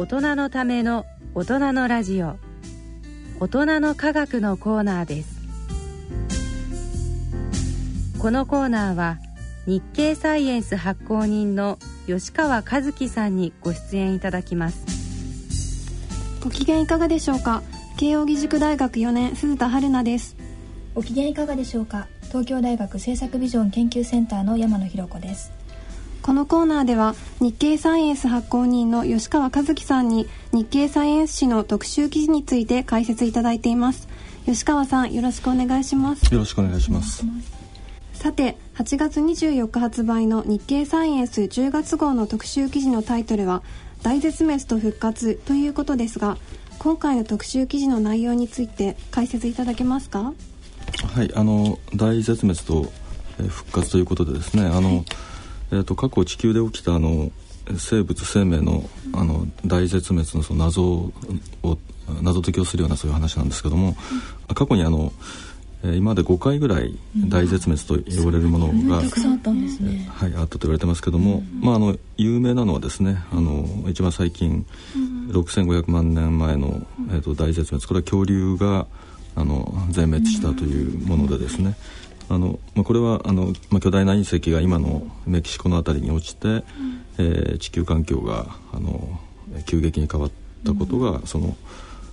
大人のための大人のラジオ。大人の科学のコーナーです。このコーナーは日経サイエンス発行人の吉川和樹さんにご出演いただきます。ご機嫌いかがでしょうか？慶應義塾大学4年鈴田春奈です。ご機嫌いかがでしょうか？東京大学政策ビジョン研究センターの山野博子ですこのコーナーでは日経サイエンス発行人の吉川和樹さんに日経サイエンス誌の特集記事について解説いただいています。吉川さんよろしくお願いします。よろしくお願いします。さて8月24日発売の日経サイエンス10月号の特集記事のタイトルは大絶滅と復活ということですが今回の特集記事の内容について解説いただけますか？はいあの大絶滅と復活ということでですねあの、はいえーと、過去地球で起きたあの生物生命のあの大絶滅のその謎を謎解きをするようなそういう話なんですけども、うん、過去にあの今まで5回ぐらい大絶滅と呼ばれるものが、うん、たくさんあったんですね。はいあったと言われてますけども、うん、まああの有名なのはですねあの一番最近、うん、6500万年前の、えーと、大絶滅これは恐竜があの全滅したというものでですね、あの、まあ、これはあの、まあ、巨大な隕石が今のメキシコの辺りに落ちて、うん、えー、地球環境があの急激に変わったことが、うん、その、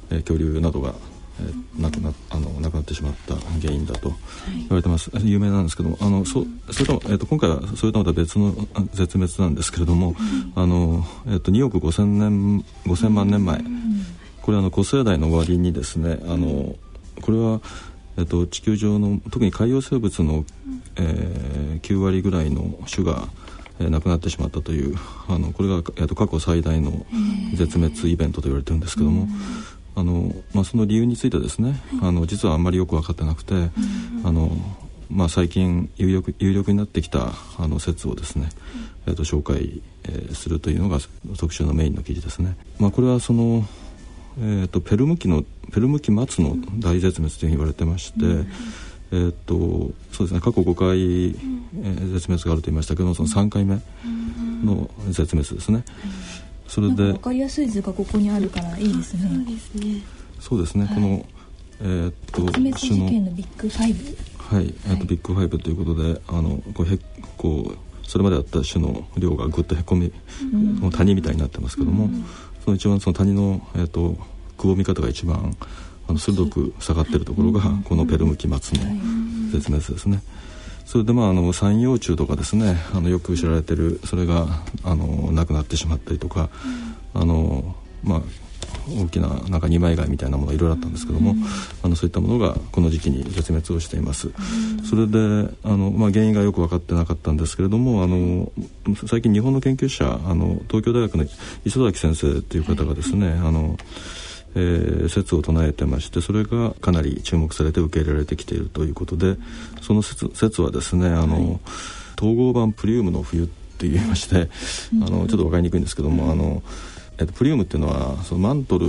えー、恐竜などが、えー、なくなあのなくなってしまった原因だと言われてます、はい、有名なんですけどもあのそそれとも、えーと、今回はそれとまた別の絶滅なんですけれども、うん、あのえーと、2億5000年5000万年前、これあの古生代の終わりにですねあのこれはと、地球上の特に海洋生物の、えー、9割ぐらいの種が、えー、亡くなってしまったというあのこれが、えっと、過去最大の絶滅イベントと言われてるんですけども。あのまあ、その理由についてですね、あの実はあんまりよく分かってなくて、あのまあ、最近有力有力になってきたあの説をですね、えー、と紹介、えー、するというのが特集のメインの記事ですね。まあ、これはそのえーと、ペルム紀のペルム紀末の大絶滅というふうに言われてまして、うん、えーとそうですね、過去5回、えー、絶滅があると言いましたけどその3回目の絶滅ですね。それで分かりやすい図がここにあるからいいですね。そうですね、はい、この、えーと、絶滅事件のビッグファイブ。はい、えーと、ビッグファイブということであのこうへこうそれまであった種の量がぐっとへこみ、うん、谷みたいになってますけども、うん。その一番その谷の、えーと、くぼみ方が一番あの鋭く下がってるところがこのペルム紀末の絶滅ですね。それでまああの三葉虫とかですねあのよく知られてるそれがあのなくなってしまったりとか、あのまあ大きななんか二枚貝みたいなものがいろいろあったんですけども、あのそういったものがこの時期に絶滅をしています。それであの、まあ、原因がよく分かってなかったんですけれどもあの最近日本の研究者あの東京大学の磯崎先生という方がですね、あのえー、説を唱えてましてそれがかなり注目されて受け入れられてきているということでその説説はですねあの、統合版プリウムの冬って言いましてあのちょっと分かりにくいんですけどもあのえっと、プリウムっていうのはそのマントル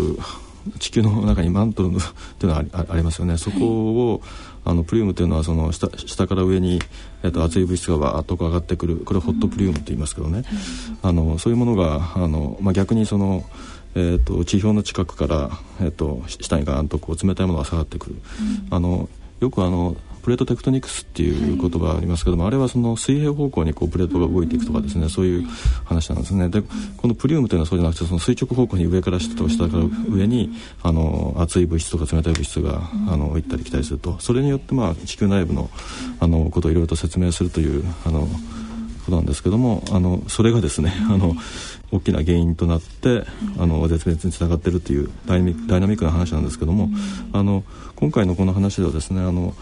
地球の中にマントルっていうのがありますよね。そこを、あのプリウムというのはその下下から上に、えっと、熱い物質がわーっと上がってくるこれホットプリウムと言いますけどね、あのそういうものがあの、まあ、逆にその、えーと、地表の近くから、えーと、下にガーンとこう冷たいものが下がってくる、うん、あのよくあのプレートテクトニクスっていう言葉がありますけども、はい、あれはその水平方向にこうプレートが動いていくとかですね、うん、そういう話なんですね。でこのプリウムというのはそうじゃなくてその垂直方向に上から下と下から上にあの熱い物質とか冷たい物質があの行ったり来たりするとそれによってまあ地球内部のあのことをいろいろと説明するというあのことなんですけどもあのそれがですねあの大きな原因となってあの絶滅につながっているというダイナミックな話なんですけどもあの今回のこの話ではですねあの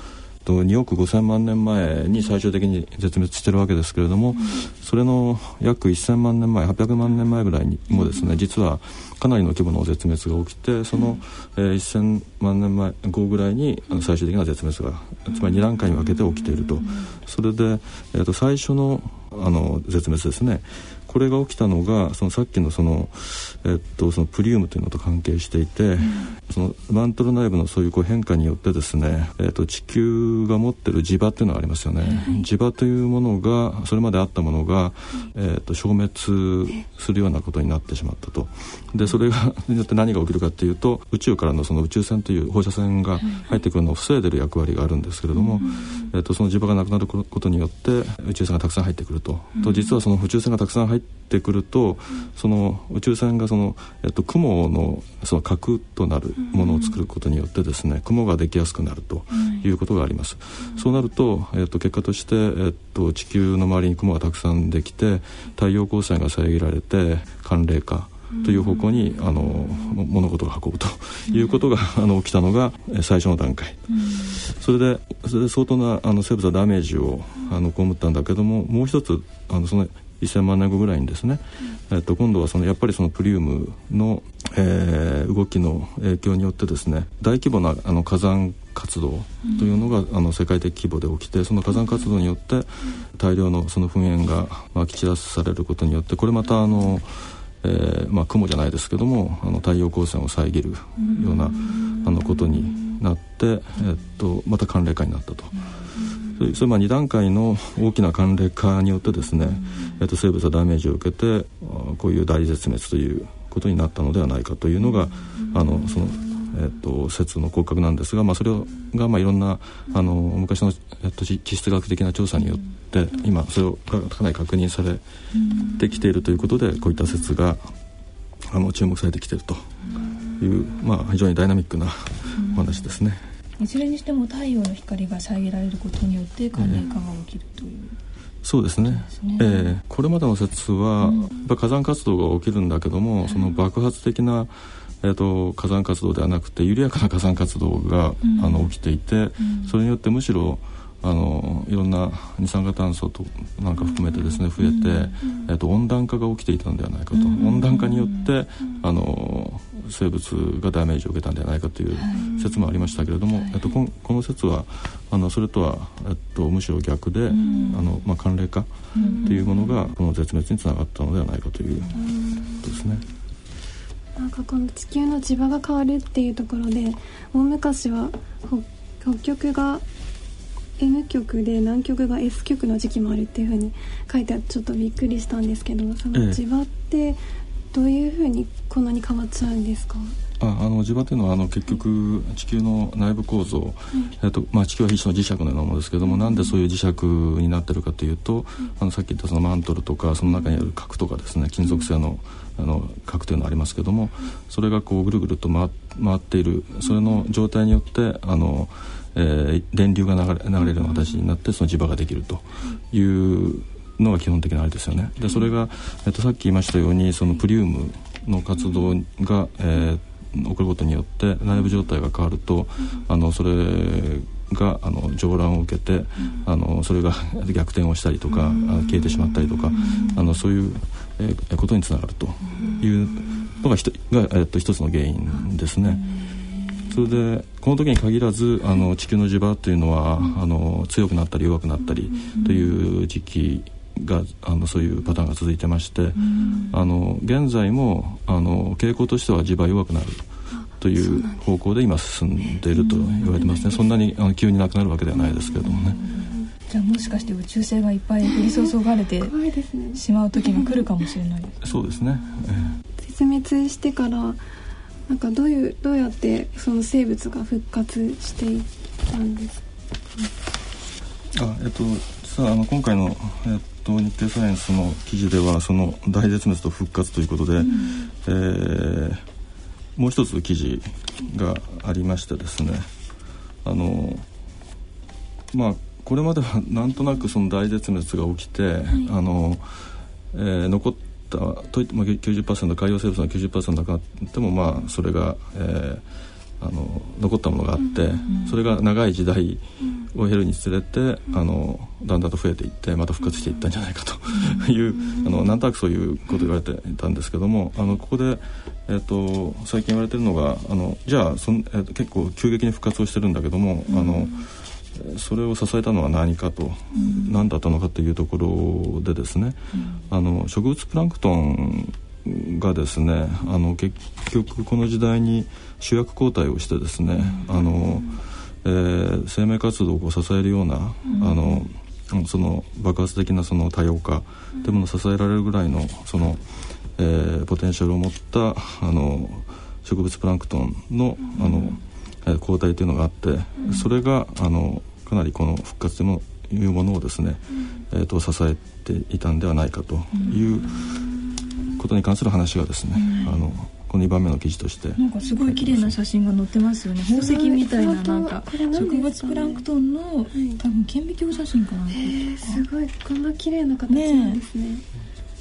と2億5000万年前に最終的に絶滅してるわけですけれども、それの約1000万年前800万年前ぐらいにもですね実はかなりの規模の絶滅が起きてその、えー、1000万年前後ぐらいに最終的な絶滅がつまり2段階に分けて起きていると。それで、えー、と最初のあの絶滅ですねここれが起きたのがそのさっきのその,、えっと、そのプリウムというのと関係していて、うん、そのマントル内部のそういうこう変化によってですね、えっと、地球が持ってる磁場っていうのがありますよね、磁場というものがそれまであったものが、えっと、消滅するようなことになってしまったと。でそれがによって何が起きるかっていうと宇宙からのその宇宙船という放射線が入ってくるのを防いでる役割があるんですけれども、えっと、その磁場がなくなることによって宇宙船がたくさん入ってくると,、と実はその宇宙船がたくさん入ってくるとその宇宙船がその、えっと、雲のその核となるものを作ることによってですね雲ができやすくなるとい。うことがあります。そうなると、えっと、結果として、えっと、地球の周りに雲がたくさんできて太陽光線が遮られて寒冷化という方向にあの物事が運ぶということが あの起きたのが最初の段階、それでそれで相当なあの生物はダメージをあの被ったんだけどももう一つあのその1000万年後ぐらいにですね、えっと、今度はそのやっぱりそのプリウムの、えー、動きの影響によってですね大規模なあの火山活動というのが、あの世界的規模で起きてその火山活動によって大量のその噴煙がまき散らされることによってこれまたあのえーまあ、雲じゃないですけどもあの太陽光線を遮るようなあのことになって、えっと、また寒冷化になったと。それまあ2段階の大きな寒冷化によってですね、えっと、生物はダメージを受けてこういう大絶滅ということになったのではないかというのがあのそのえっと、説の骨格なんですが、まあ、それが、まあ、いろんなあの昔の、えっと、地質学的な調査によって今それがかなり確認されてきているということでこういった説があの注目されてきているという、まあ、非常にダイナミックなお話ですね。いずれにしても太陽の光が遮られることによって寒冷化が起きるという。えーそうですね。ですね、えー、これまでの説は、うん、火山活動が起きるんだけども、その爆発的なえーと、火山活動ではなくて緩やかな火山活動が、うん、あの起きていて、うん、それによってむしろあのいろんな二酸化炭素となんか含めてですね増えて、えーと、温暖化が起きていたのではないかと、温暖化によってあの生物がダメージを受けたんではないかという説もありましたけれども、はい、えっと、ここの説はあのそれとは、えっと、むしろ逆で、あのまあ、寒冷化というものがこの絶滅につながったのではないかということですね。なんかこの地球の磁場が変わるっていうところで大昔は北極が N 極で南極が S 極の時期もあるっていうふうに書いてあってちょっとびっくりしたんですけどその磁場ってどういうふうにこんなに変わっちゃうんですか、ああの磁場というのはあの結局地球の内部構造、えっとまあ、地球は一種の磁石のようなものですけども、なんでそういう磁石になってるかというと、あのさっき言ったそのマントルとかその中にある核とかですね金属製のあの核というのがありますけどもそれがこうぐるぐると回回っているそれの状態によってあの、えー、電流が流れ流れるような形になってその磁場ができるというのが基本的なあれですよね。でそれが、えっと、さっき言いましたようにそのプリウムの活動が、えー、起こることによって内部状態が変わると、あのそれがあの上乱を受けて、あのそれが 逆転をしたりとか、消えてしまったりとか、あのそういう、えー、ことにつながるというのがひとが、えっと、一つの原因ですね。それでこの時に限らずあの地球の磁場というのはあの強くなったり弱くなったりという時期があのそういうパターンが続いてまして、あの現在もあの傾向としては磁場弱くなるという方向で今進んでいると言われてますね。そんなにあの急になくなるわけではないですけれどもね。じゃあもしかして宇宙船がいっぱい降り注がれてしまう時が来るかもしれないそうですね、えー、絶滅してからなんかどういうどうやってその生物が復活していったんですか？あえっと実はあの今回の、えっと、日経サイエンスの記事ではその大絶滅と復活ということで、うん、えー、もう一つ記事がありましてですね。あのまあこれまではなんとなくその大絶滅が起きて、はい、あのえー、残ったといっても90%海洋生物の90%なくなってもまあそれが、えー、あの残ったものがあって、それが長い時代を経るにつれて、あのだんだんと増えていってまた復活していったんじゃないかという、あのなんとなくそういうこと言われていたんですけどもあのここで、えーと、最近言われてるのがあのじゃあそん、えーと、結構急激に復活をしてるんだけども、あのそれを支えたのは何かと、うん、何だったのかというところでですね、うん、あの植物プランクトンがですねあの結局この時代に主役交代をしてですね、うん、あの、えー、生命活動を支えるような、あのその爆発的なその多様化というものを支えられるぐらいのその、えー、ポテンシャルを持ったあの植物プランクトンのあの、えー、抗体というのがあってそれがあのかなりこの復活というものをですね、えーと、支えていたんではないかということに関する話がですね、あのこの2番目の記事として。なんかすごい綺麗な写真が載ってますよね。宝石みたいななんか植物プランクトンの、はい、多分顕微鏡写真かなすごいこんな綺麗な形なんですね、ね、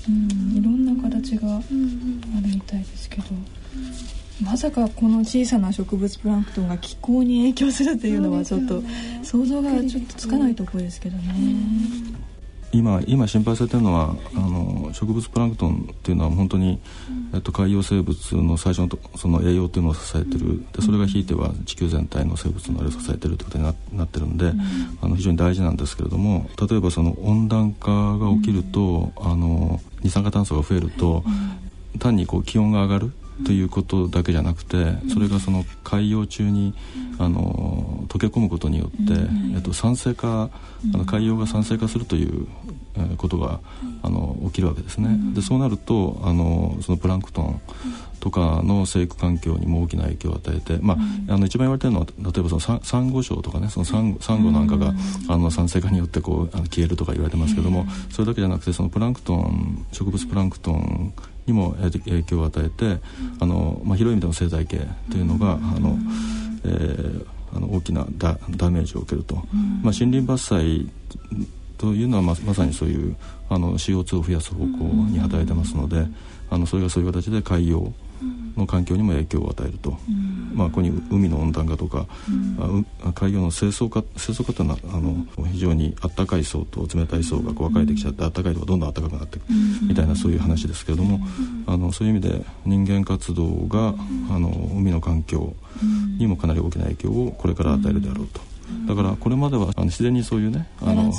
うん。いろんな形があるみたいですけど、まさかこの小さな植物プランクトンが気候に影響するというのはちょっと想像がちょっとつかないところですけどね。今今心配されてるのはあの植物プランクトンっていうのは本当に、えっと、海洋生物の最初のその栄養っていうのを支えてる。でそれがひいては地球全体の生物のあれを支えてるってことにななってるんで、あの非常に大事なんですけれども例えばその温暖化が起きると、あの二酸化炭素が増えると、単にこう気温が上がるということだけじゃなくてそれがその海洋中にあの溶け込むことによって、えっと、酸性化あの海洋が酸性化するということがあの起きるわけですね。でそうなるとあのそのプランクトンとかの生育環境にも大きな影響を与えて、まあ、あの一番言われてるのは例えばそのサンゴ礁とかねそのサンサンゴなんかが、あの酸性化によってこうあの消えるとか言われてますけども、それだけじゃなくてそのプランクトン植物プランクトンにも影響を与えて、あのまあ、広い意味での生態系というのが、あのえー、あの大きなダダメージを受けると、まあ、森林伐採というのはままさにそういうあの CO2 を増やす方向に働いてますので、あのそれがそういう形で海洋の環境にも影響を与えると、まあ、ここに海の温暖化とか、うん、海洋の清掃化清掃化というのはあの非常にあったかい層と冷たい層がこう分かれてきちゃってあったかいとこどんどん暖かくなっていくみたいなそういう話ですけれども、あのそういう意味で人間活動があの海の環境にもかなり大きな影響をこれから与えるであろうと。だからこれまではあの自然にそういうねあの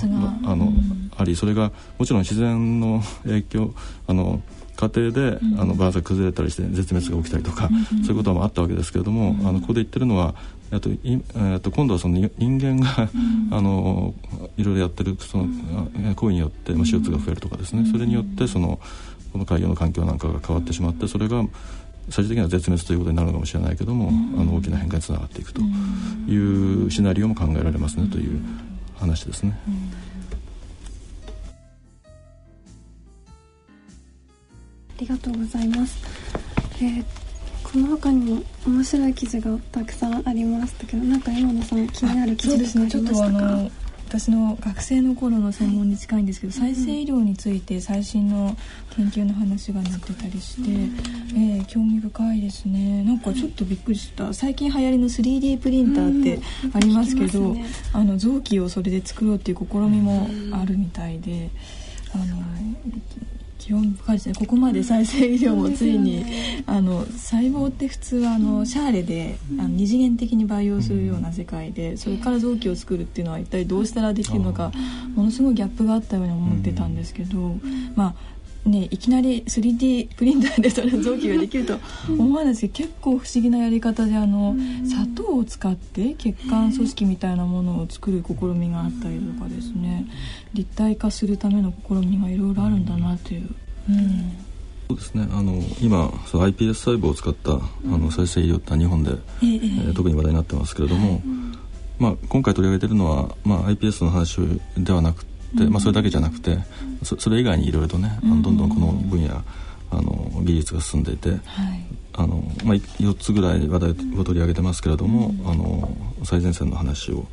あの、ありそれがもちろん自然の影響あの過程で、あのバランスが崩れたりして絶滅が起きたりとか、そういうこともあったわけですけれども、あのここで言ってるのはえっといえっと今度はその人間が、あのいろいろやってるその行為によって、まあ、CO2 が増えるとかですね、それによってそのこの海洋の環境なんかが変わってしまってそれが最終的には絶滅ということになるのかもしれないけども、あの大きな変化につながっていくというシナリオも考えられますねという話ですね。りがとうございます。えー、この他にも面白い記事がたくさんありましたけど、なんか今野さん気になる記事ですね。ちょっとあの私の学生の頃の専門に近いんですけど、再生医療について最新の研究の話が載ってたりして、えー、興味深いですね。なんかちょっとびっくりした。最近流行りの 3D プリンターってありますけど、ね、あの臓器をそれで作ろうっていう試みもあるみたいで。あの基本深いですね。ここまで再生医療もついに、ね、あの細胞って普通はあのシャーレであの二次元的に培養するような世界でそれから臓器を作るっていうのは一体どうしたらできるのかものすごいギャップがあったように思ってたんですけど、まあね、いきなり 3D プリンターでそれ臓器ができると思わないですけど結構不思議なやり方であの砂糖を使って血管組織みたいなものを作る試みがあったりとかですね。立体化するための試みがいろいろあるんだなという。うん。そうですね。あの今その iPS 細胞を使ったあの再生医療って日本で、えー、特に話題になってますけれども、まあ、今回取り上げてるのは、まあ、iPS の話ではなくて、まあ、それだけじゃなくてそそれ以外にいろいろとね、あのどんどんこの分野あの技術が進んでいて、はい、あのまあ、4つぐらい話題を取り上げてますけれども、あの最前線の話を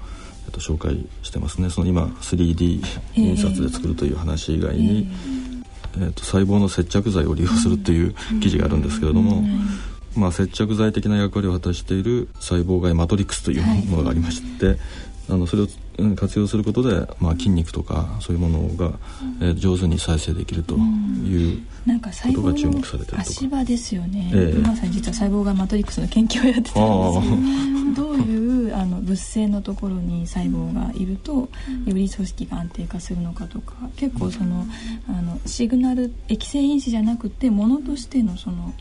えっと、紹介してますね。その今 3D 印刷で作るという話以外に、えー、えー、と細胞の接着剤を利用するという記事があるんですけれども、まあ、接着剤的な役割を果たしている細胞外マトリックスというものがありまして、はい、あのそれを活用することで、まあ、筋肉とかそういうものが、えー、上手に再生できるということが注目されてるとか。足場ですよね、えー、まさに実は細胞がマトリックスの研究をやってたんですけどどういうあの物性のところに細胞がいるとより組織が安定化するのかとか結構そのあのシグナル液性因子じゃなくてものとしてのその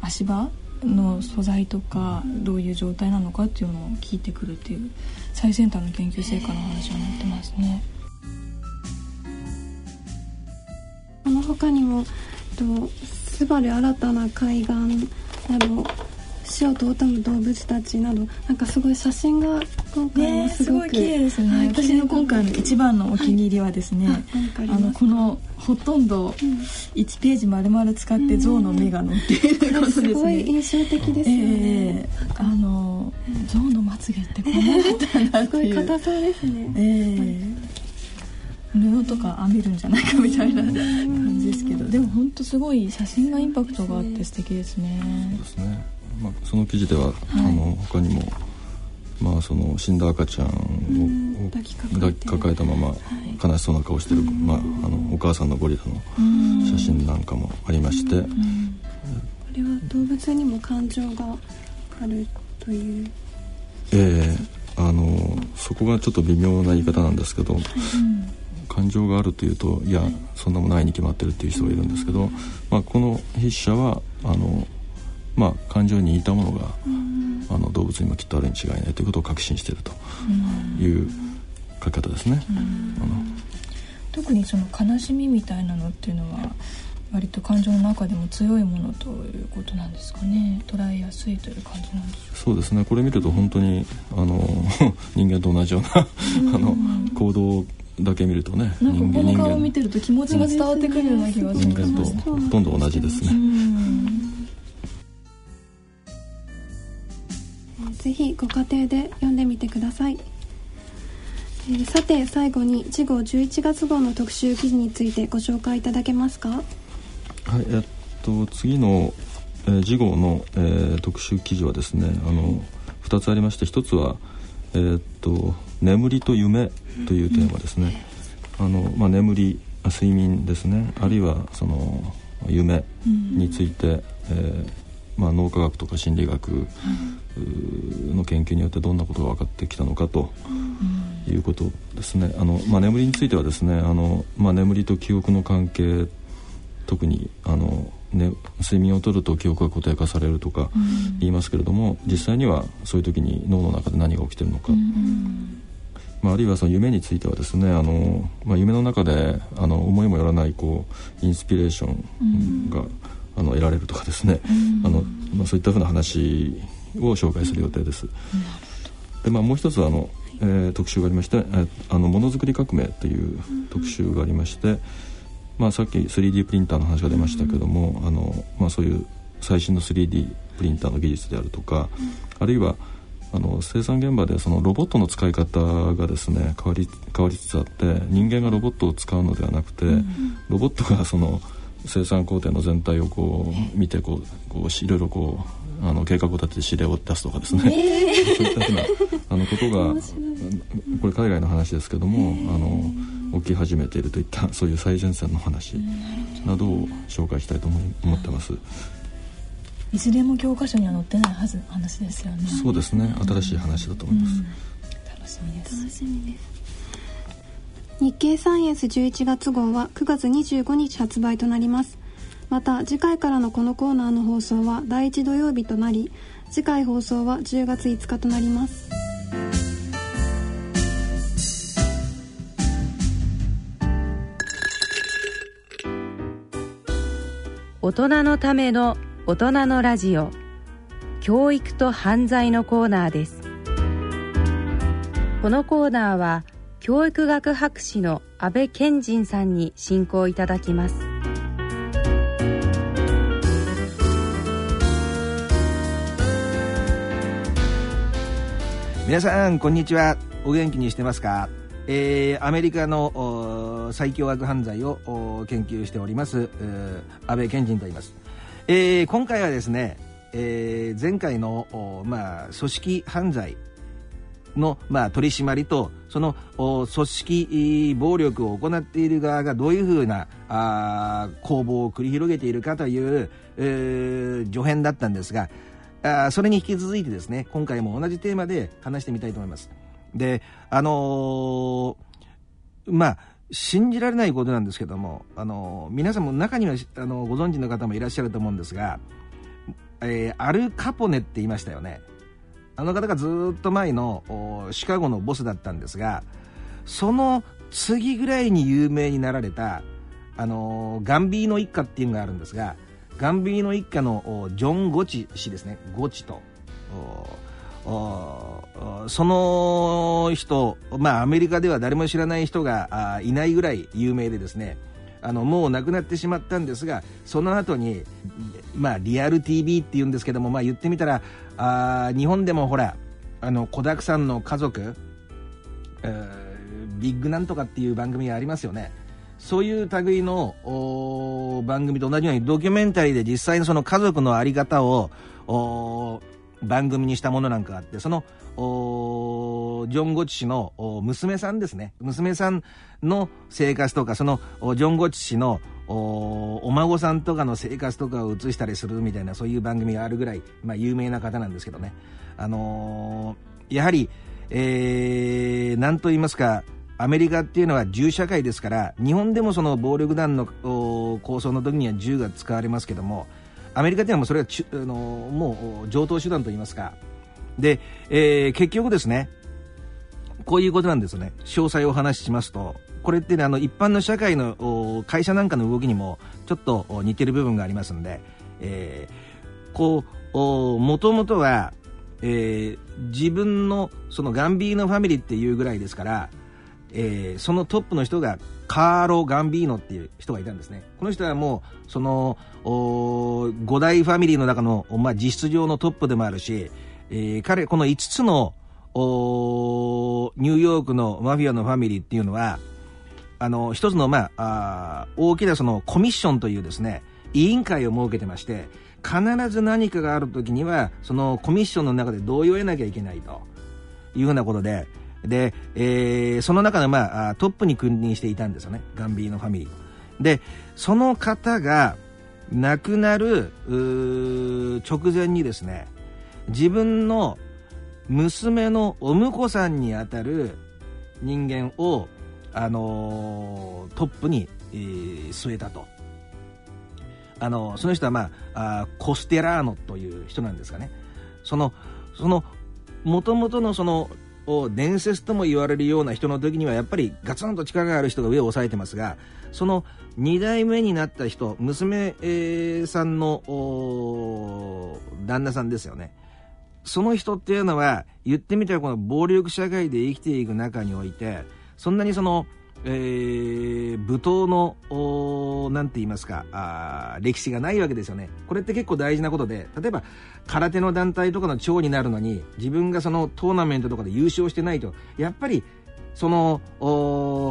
足場の素材とかどういう状態なのかっていうのを聞いてくるっていう最先端の研究成果の話になってますね。この他にもとスバル新たな海岸など死を尊む動物たちなどなんかすごい写真が今回もすごく、ね、すごい綺麗ですね、はい、私の今回の一番のお気に入りはですね、はい、あのこのほとんど1ページ丸々使って象の目が載っていることですね、すごい印象的ですよね、えー、あの象のまつげってこんなだったんだっていうすごい硬そうですね。えー布とか編めるんじゃないかみたいな感じですけどでも本当すごい写真がインパクトがあって素敵ですね。そうですねまあ、その記事では、はい、あの他にも、まあ、その死んだ赤ちゃんを抱きかかえたまま悲しそうな顔してる、まあ、あのお母さんのゴリラの写真なんかもありまして。あれは動物にも感情があるという。ええー、あのそこがちょっと微妙な言い方なんですけど、感情があるというといやそんなもないに決まってるっていう人がいるんですけど、まあ、この筆者はあのまあ、感情に似たものが、あの動物にもきっとあるに違いないということを確信しているという書き方ですね。あの。特にその悲しみみたいなのっていうのは割と感情の中でも強いものということなんですかね。捉えやすいという感じなんでしょうそうですね。これ見ると本当にあの 人間と同じようなあの行動だけ見るとねなんかこの顔を見てると気持ちが伝わってくるような気がします。人間とほとんど同じですね。ぜひご家庭で読んでみてください、えー、さて最後に次号11月号の特集記事についてご紹介いただけますか？はいえっと次の、えー、次号の、えー、特集記事はですねあの2つありまして1つはえー、っと眠りと夢というテーマですね、あのまあ、眠り睡眠ですね。あるいはその夢について、うん、えーまあ、脳科学とか心理学の研究によってどんなことが分かってきたのかということですね。あのまあ、眠りについてはですねあの、まあ、眠りと記憶の関係特にあの、ね、睡眠をとると記憶が固定化されるとか言いますけれども、実際にはそういう時に脳の中で何が起きてるのか。まあ、あるいはその夢についてはですねあの、まあ、夢の中であの思いもよらないこうインスピレーションが、あの得られるとかですね、あのまあ、そういったふうな話を紹介する予定です。でまあ、もう一つあの、えー、特集がありまして、えあのものづくり革命という特集がありまして、まあ、さっき 3D プリンターの話が出ましたけども、あのまあ、そういう最新の 3D プリンターの技術であるとか、あるいはあの生産現場でそのロボットの使い方がですね変わり変わりつつあって人間がロボットを使うのではなくて、ロボットがその生産工程の全体をこう見てこうこういろいろこうあの計画を立てて指令を出すとかですね、えー、そういったふうなあのことがこれ海外の話ですけども、えー、あの起き始めているといったそういう最前線の話などを紹介したいと思ってます。いずれも教科書には載ってないはず話ですよね。そうですね。新しい話だと思います。うん、楽しみです。楽しみです。日経サイエンス11月号は9月25日発売となります。また次回からのこのコーナーの放送は第1土曜日となり次回放送は10月5日となります。大人のための大人のラジオ。教育と犯罪のコーナーです。このコーナーは教育学博士の安倍賢人さんに進行いただきます。皆さんこんにちは。お元気にしてますか？えー、アメリカの最凶悪犯罪を研究しております、安倍賢人と言います、えー、今回はですね、えー、前回の、まあ、組織犯罪の、まあ、取り締まりとその組織暴力を行っている側がどういうふうなあ攻防を繰り広げているかという、えー、助編だったんですがあそれに引き続いてですね今回も同じテーマで話してみたいと思います。であのー、まあ信じられないことなんですけども、あのー、皆さんも中にはあのご存知の方もいらっしゃると思うんですが、えー、アル・カポネって言いましたよね。あの方がずっと前のシカゴのボスだったんですがその次ぐらいに有名になられたあのガンビーノ一家っていうのがあるんですがガンビーノ一家のジョン・ゴチ氏ですね。ゴチと。その人、まあ、アメリカでは誰も知らない人がいないぐらい有名でですね。あのもう亡くなってしまったんですがその後にまあリアル TV っていうんですけどもまあ言ってみたらあ日本でもほらあの子だくさんの家族、えー、ビッグなんとかっていう番組がありますよね。そういう類の番組と同じようにドキュメンタリーで実際のその家族の在り方を番組にしたものなんかあってそのジョン・ゴチ氏の娘さんですね。娘さんの生活とかそのジョン・ゴチ氏のお孫さんとかの生活とかを映したりするみたいなそういう番組があるぐらい、まあ、有名な方なんですけどね、あのー、やはり、えー、なんと言いますかアメリカっていうのは銃社会ですから日本でもその暴力団の構想の時には銃が使われますけどもアメリカっていうのはそれはあのもう上等手段といいますか。で、えー、結局ですねこういうことなんですね。詳細をお話ししますとこれってねあの一般の社会の会社なんかの動きにもちょっと似てる部分がありますんで、えー、こうもともとは、えー、自分のそのガンビーノファミリーっていうぐらいですから、えー、そのトップの人がカーロ・ガンビーノっていう人がいたんですね。この人はもうその5大ファミリーの中の、まあ、実質上のトップでもあるし、えー、彼この5つのおニューヨークのマフィアのファミリーっていうのはあの一つの、まあ、あ大きなそのコミッションというですね委員会を設けてまして必ず何かがある時にはそのコミッションの中で同意を得なきゃいけないというふうなことでで、えー、その中で、まあ、トップに君臨していたんですよねガンビーのファミリーでその方が亡くなる直前にですね自分の娘のお婿さんにあたる人間をあのトップに、えー、据えたと。あのその人は、まあ、あコステラーノという人なんですかね。その、その、もともとのその、伝説とも言われるような人の時にはやっぱりガツンと力がある人が上を押さえてますがその2代目になった人娘、さんの旦那さんですよねその人っていうのは言ってみたらこの暴力社会で生きていく中においてそんなにその、えー、舞踏の何て言いますかあ歴史がないわけですよね。これって結構大事なことで例えば空手の団体とかの長になるのに自分がそのトーナメントとかで優勝してないとやっぱりその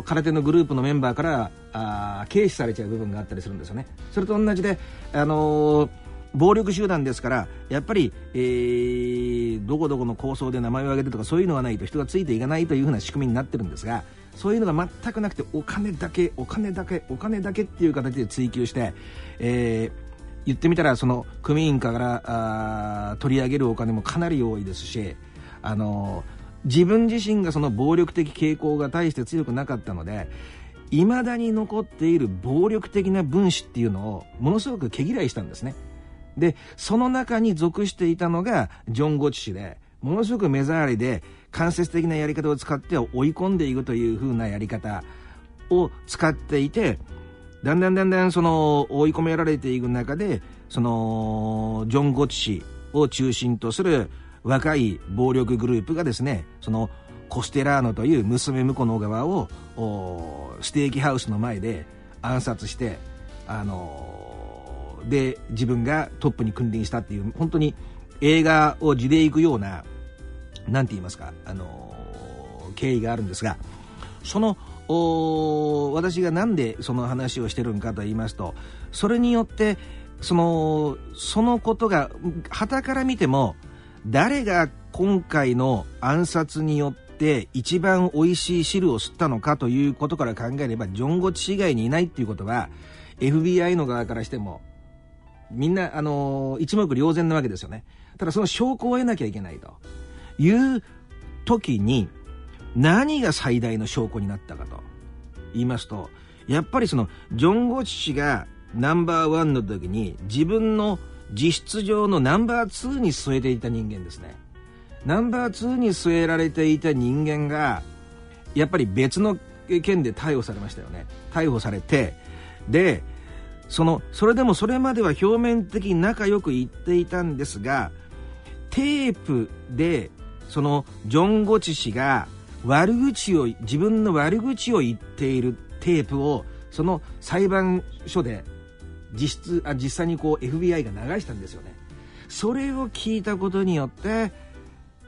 空手のグループのメンバーからあ軽視されちゃう部分があったりするんですよね。それと同じで、あのー暴力集団ですからやっぱり、えー、どこどこの構想で名前を挙げてとかそういうのがないと人がついていかないというふな仕組みになってるんですがそういうのが全くなくてお金だけお金だけお金だけっていう形で追求して、えー、言ってみたらその組員からあ取り上げるお金もかなり多いですしあの自分自身がその暴力的傾向が大して強くなかったのでいまだに残っている暴力的な分子っていうのをものすごく毛嫌いしたんですね。で、その中に属していたのがジョン・ゴチ氏で、ものすごく目障りで間接的なやり方を使って追い込んでいくという風なやり方を使っていて、だんだんだんだんその追い込められていく中で、そのジョン・ゴチ氏を中心とする若い暴力グループがですね、そのコステラーノという娘婿の側をステーキハウスの前で暗殺して、あので自分がトップに君臨したっていう本当に映画を地でいくような何て言いますか、あの経緯があるんですがその私が何でその話をしてるのかと言いますとそれによってそのそのことが旗から見ても誰が今回の暗殺によって一番美味しい汁を吸ったのかということから考えればジョン・ゴチ以外にいないっていうことは FBI の側からしてもみんな、あの一目瞭然なわけですよね。ただその証拠を得なきゃいけないという時に何が最大の証拠になったかと言いますとやっぱりそのジョン・ゴチ氏がナンバーワンの時に自分の実質上のナンバーツーに据えていた人間ですね。ナンバー2に据えられていた人間がやっぱり別の件で逮捕されましたよね逮捕されてでそのそれでもそれまでは表面的に仲良く言っていたんですがテープでそのジョン・ゴチ氏が悪口を自分の悪口を言っているテープをその裁判所で実質あ実際にこう FBI が流したんですよね。それを聞いたことによって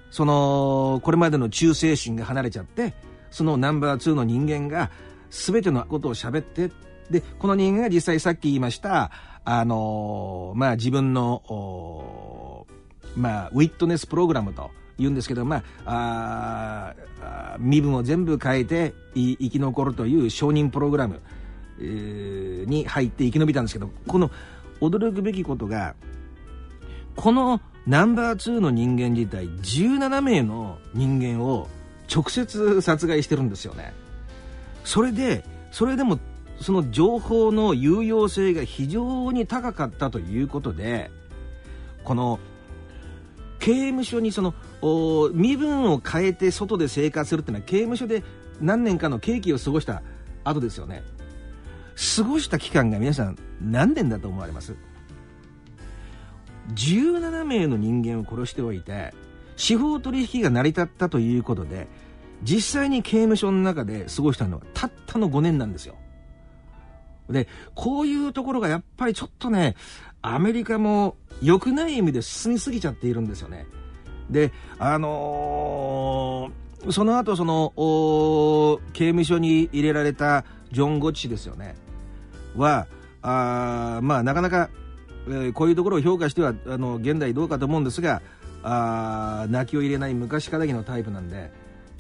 そのこれまでの忠誠心が離れちゃってそのナンバー2の人間が全てのことを喋ってでこの人間が実際さっき言いましたあのまあ自分のまあウィットネスプログラムと言うんですけどまああ身分を全部変えて生き残るという承認プログラム、えー、に入って生き延びたんですけどこの驚くべきことがこのナンバー2の人間自体17名の人間を直接殺害してるんですよね。それでそれでもその情報の有用性が非常に高かったということでこの刑務所にその身分を変えて外で生活するっていうのは刑務所で何年かの刑期を過ごした後ですよね過ごした期間が皆さん何年だと思われます？17名の人間を殺しておいて司法取引が成り立ったということで実際に刑務所の中で過ごしたのはたったの5年なんですよ。で、こういうところがやっぱりちょっとね、アメリカも良くない意味で進みすぎちゃっているんですよね。で、あのー、その後その、刑務所に入れられたジョン・ゴッチですよね。は、あまあなかなかえー、こういうところを評価してはあの現代どうかと思うんですがあ泣きを入れない昔かだけのタイプなんで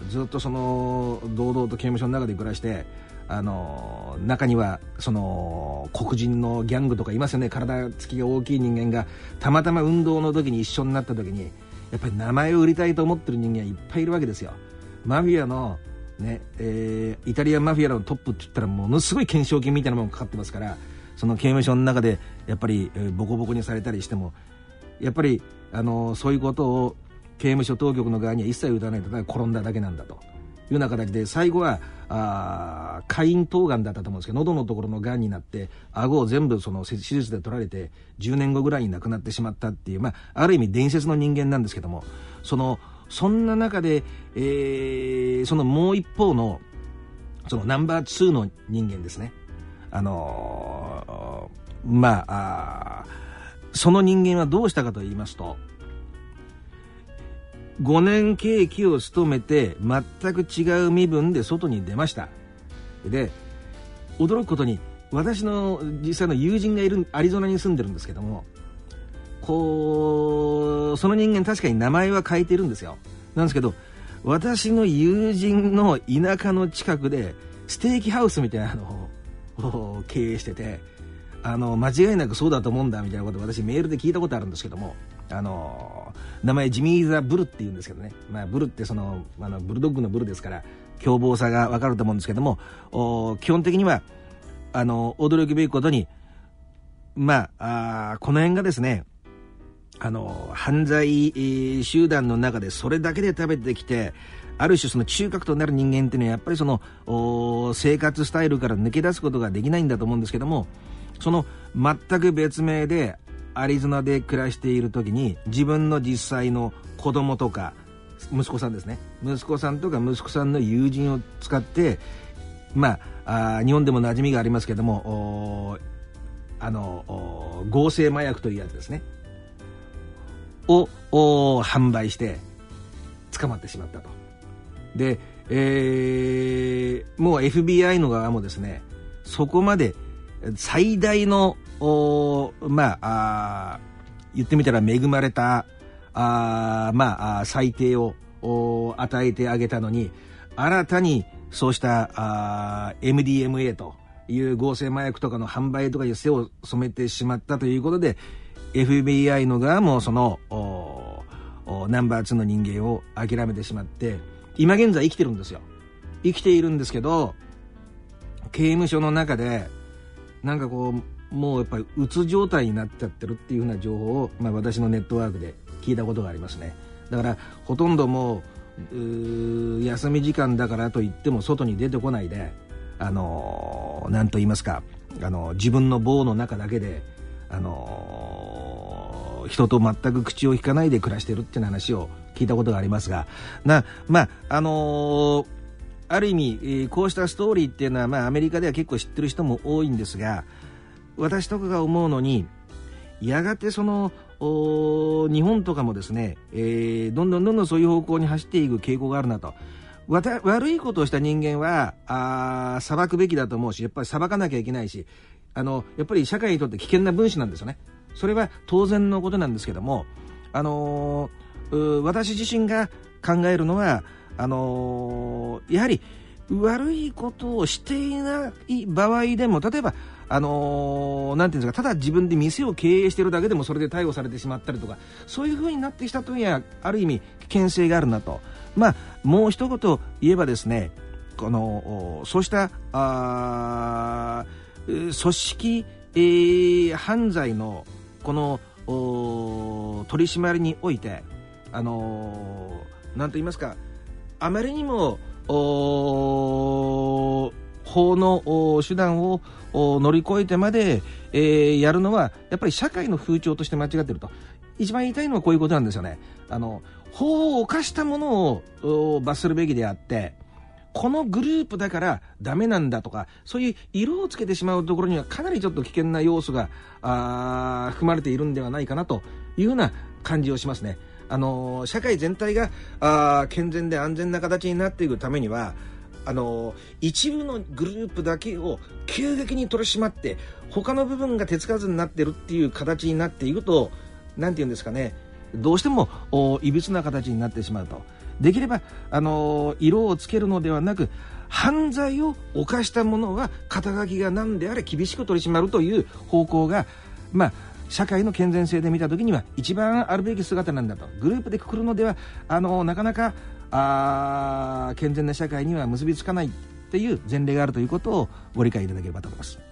ずっとその堂々と刑務所の中で暮らしてあの中にはその黒人のギャングとかいますよね体つきが大きい人間がたまたま運動の時に一緒になった時にやっぱり名前を売りたいと思ってる人間いっぱいいるわけですよ。マフィアのねえー、イタリアマフィアのトップって言ったらものすごい懸賞金みたいなものかかってますからその刑務所の中でやっぱり、ボコボコにされたりしてもやっぱりあのそういうことを刑務所当局の側には一切打たないとただ転んだだけなんだと。いうような形で最後はあ下咽頭がんだったと思うんですけど喉のところのがんになって顎を全部その手術で取られて10年後ぐらいに亡くなってしまったっていう、まあ、ある意味伝説の人間なんですけどもそのそんな中で、えー、そのもう一方のそのナンバー2の人間ですね。あのー、まあその人間はどうしたかと言いますと5年刑期を務めて全く違う身分で外に出ました。で驚くことに私の実際の友人がいるアリゾナに住んでるんですけどもこうその人間確かに名前は変えてるんですよ。なんですけど私の友人の田舎の近くでステーキハウスみたいなのを 経営しててあの間違いなくそうだと思うんだみたいなこと私メールで聞いたことあるんですけどもあの名前ジミー・ザ・ブルっていうんですけどね、まあ、ブルってそのあのブルドッグのブルですから凶暴さが分かると思うんですけども基本的にはあの驚くべきことにまああこの辺がですねあの犯罪集団の中でそれだけで食べてきてある種その中核となる人間っていうのはやっぱりその生活スタイルから抜け出すことができないんだと思うんですけどもその全く別名でアリゾナで暮らしている時に自分の実際の子供とか息子さんですね。息子さんとか息子さんの友人を使ってまああ日本でも馴染みがありますけどもあの合成麻薬というやつですね。を販売して捕まってしまったと。で、えー、もう FBI の側もですねそこまで最大のおまあ言ってみたら恵まれたあまあ裁定を与えてあげたのに新たにそうしたあ MDMA という合成麻薬とかの販売とかに背を染めてしまったということで FBI の側もそのナンバー2の人間を諦めてしまって今現在生きてるんですよ。生きているんですけど刑務所の中でなんかこうもうやっぱりうつ状態になっちゃってるっていうふうな情報を、まあ、私のネットワークで聞いたことがありますね。だからほとんどもう休み時間だからといっても外に出てこないであの何と言いますかあの自分の棒の中だけであの人と全く口を引かないで暮らしてるっていう話を聞いたことがありますがなまああのある意味、こうしたストーリーっていうのは、まあ、アメリカでは結構知ってる人も多いんですが私とかが思うのにやがてその日本とかもですね、えー、どんどんどんどんそういう方向に走っていく傾向があるなと。悪いことをした人間はあ裁くべきだと思うしやっぱり裁かなきゃいけないしあのやっぱり社会にとって危険な分子なんですよねそれは当然のことなんですけども、あのー、私自身が考えるのはあのー、やはり悪いことをしていない場合でも例えばあのー、なんていうんですかただ自分で店を経営しているだけでもそれで逮捕されてしまったりとかそういうふうになってきたときにはある意味危険性があるなと。まあもう一言言えばですねこのそうしたあ組織、えー、犯罪のこの取り締まりにおいてあのー、なんと言いますかあまりにも法の手段を乗り越えてまで、えー、やるのはやっぱり社会の風潮として間違ってると一番言いたいのはこういうことなんですよねあの法を犯したものを罰するべきであってこのグループだからダメなんだとかそういう色をつけてしまうところにはかなりちょっと危険な要素があ含まれているんではないかなというような感じをしますね。あの社会全体があ健全で安全な形になっていくためにはあの一部のグループだけを急激に取り締まって他の部分が手つかずになっているっていう形になっていくと何て言うんですかねどうしてもいびつな形になってしまうと。できればあの色をつけるのではなく犯罪を犯した者は肩書きが何であれ厳しく取り締まるという方向がまあ社会の健全性で見た時には一番あるべき姿なんだと。グループでくくるのではあのなかなかあ健全な社会には結びつかないっていう前例があるということをご理解いただければと思います。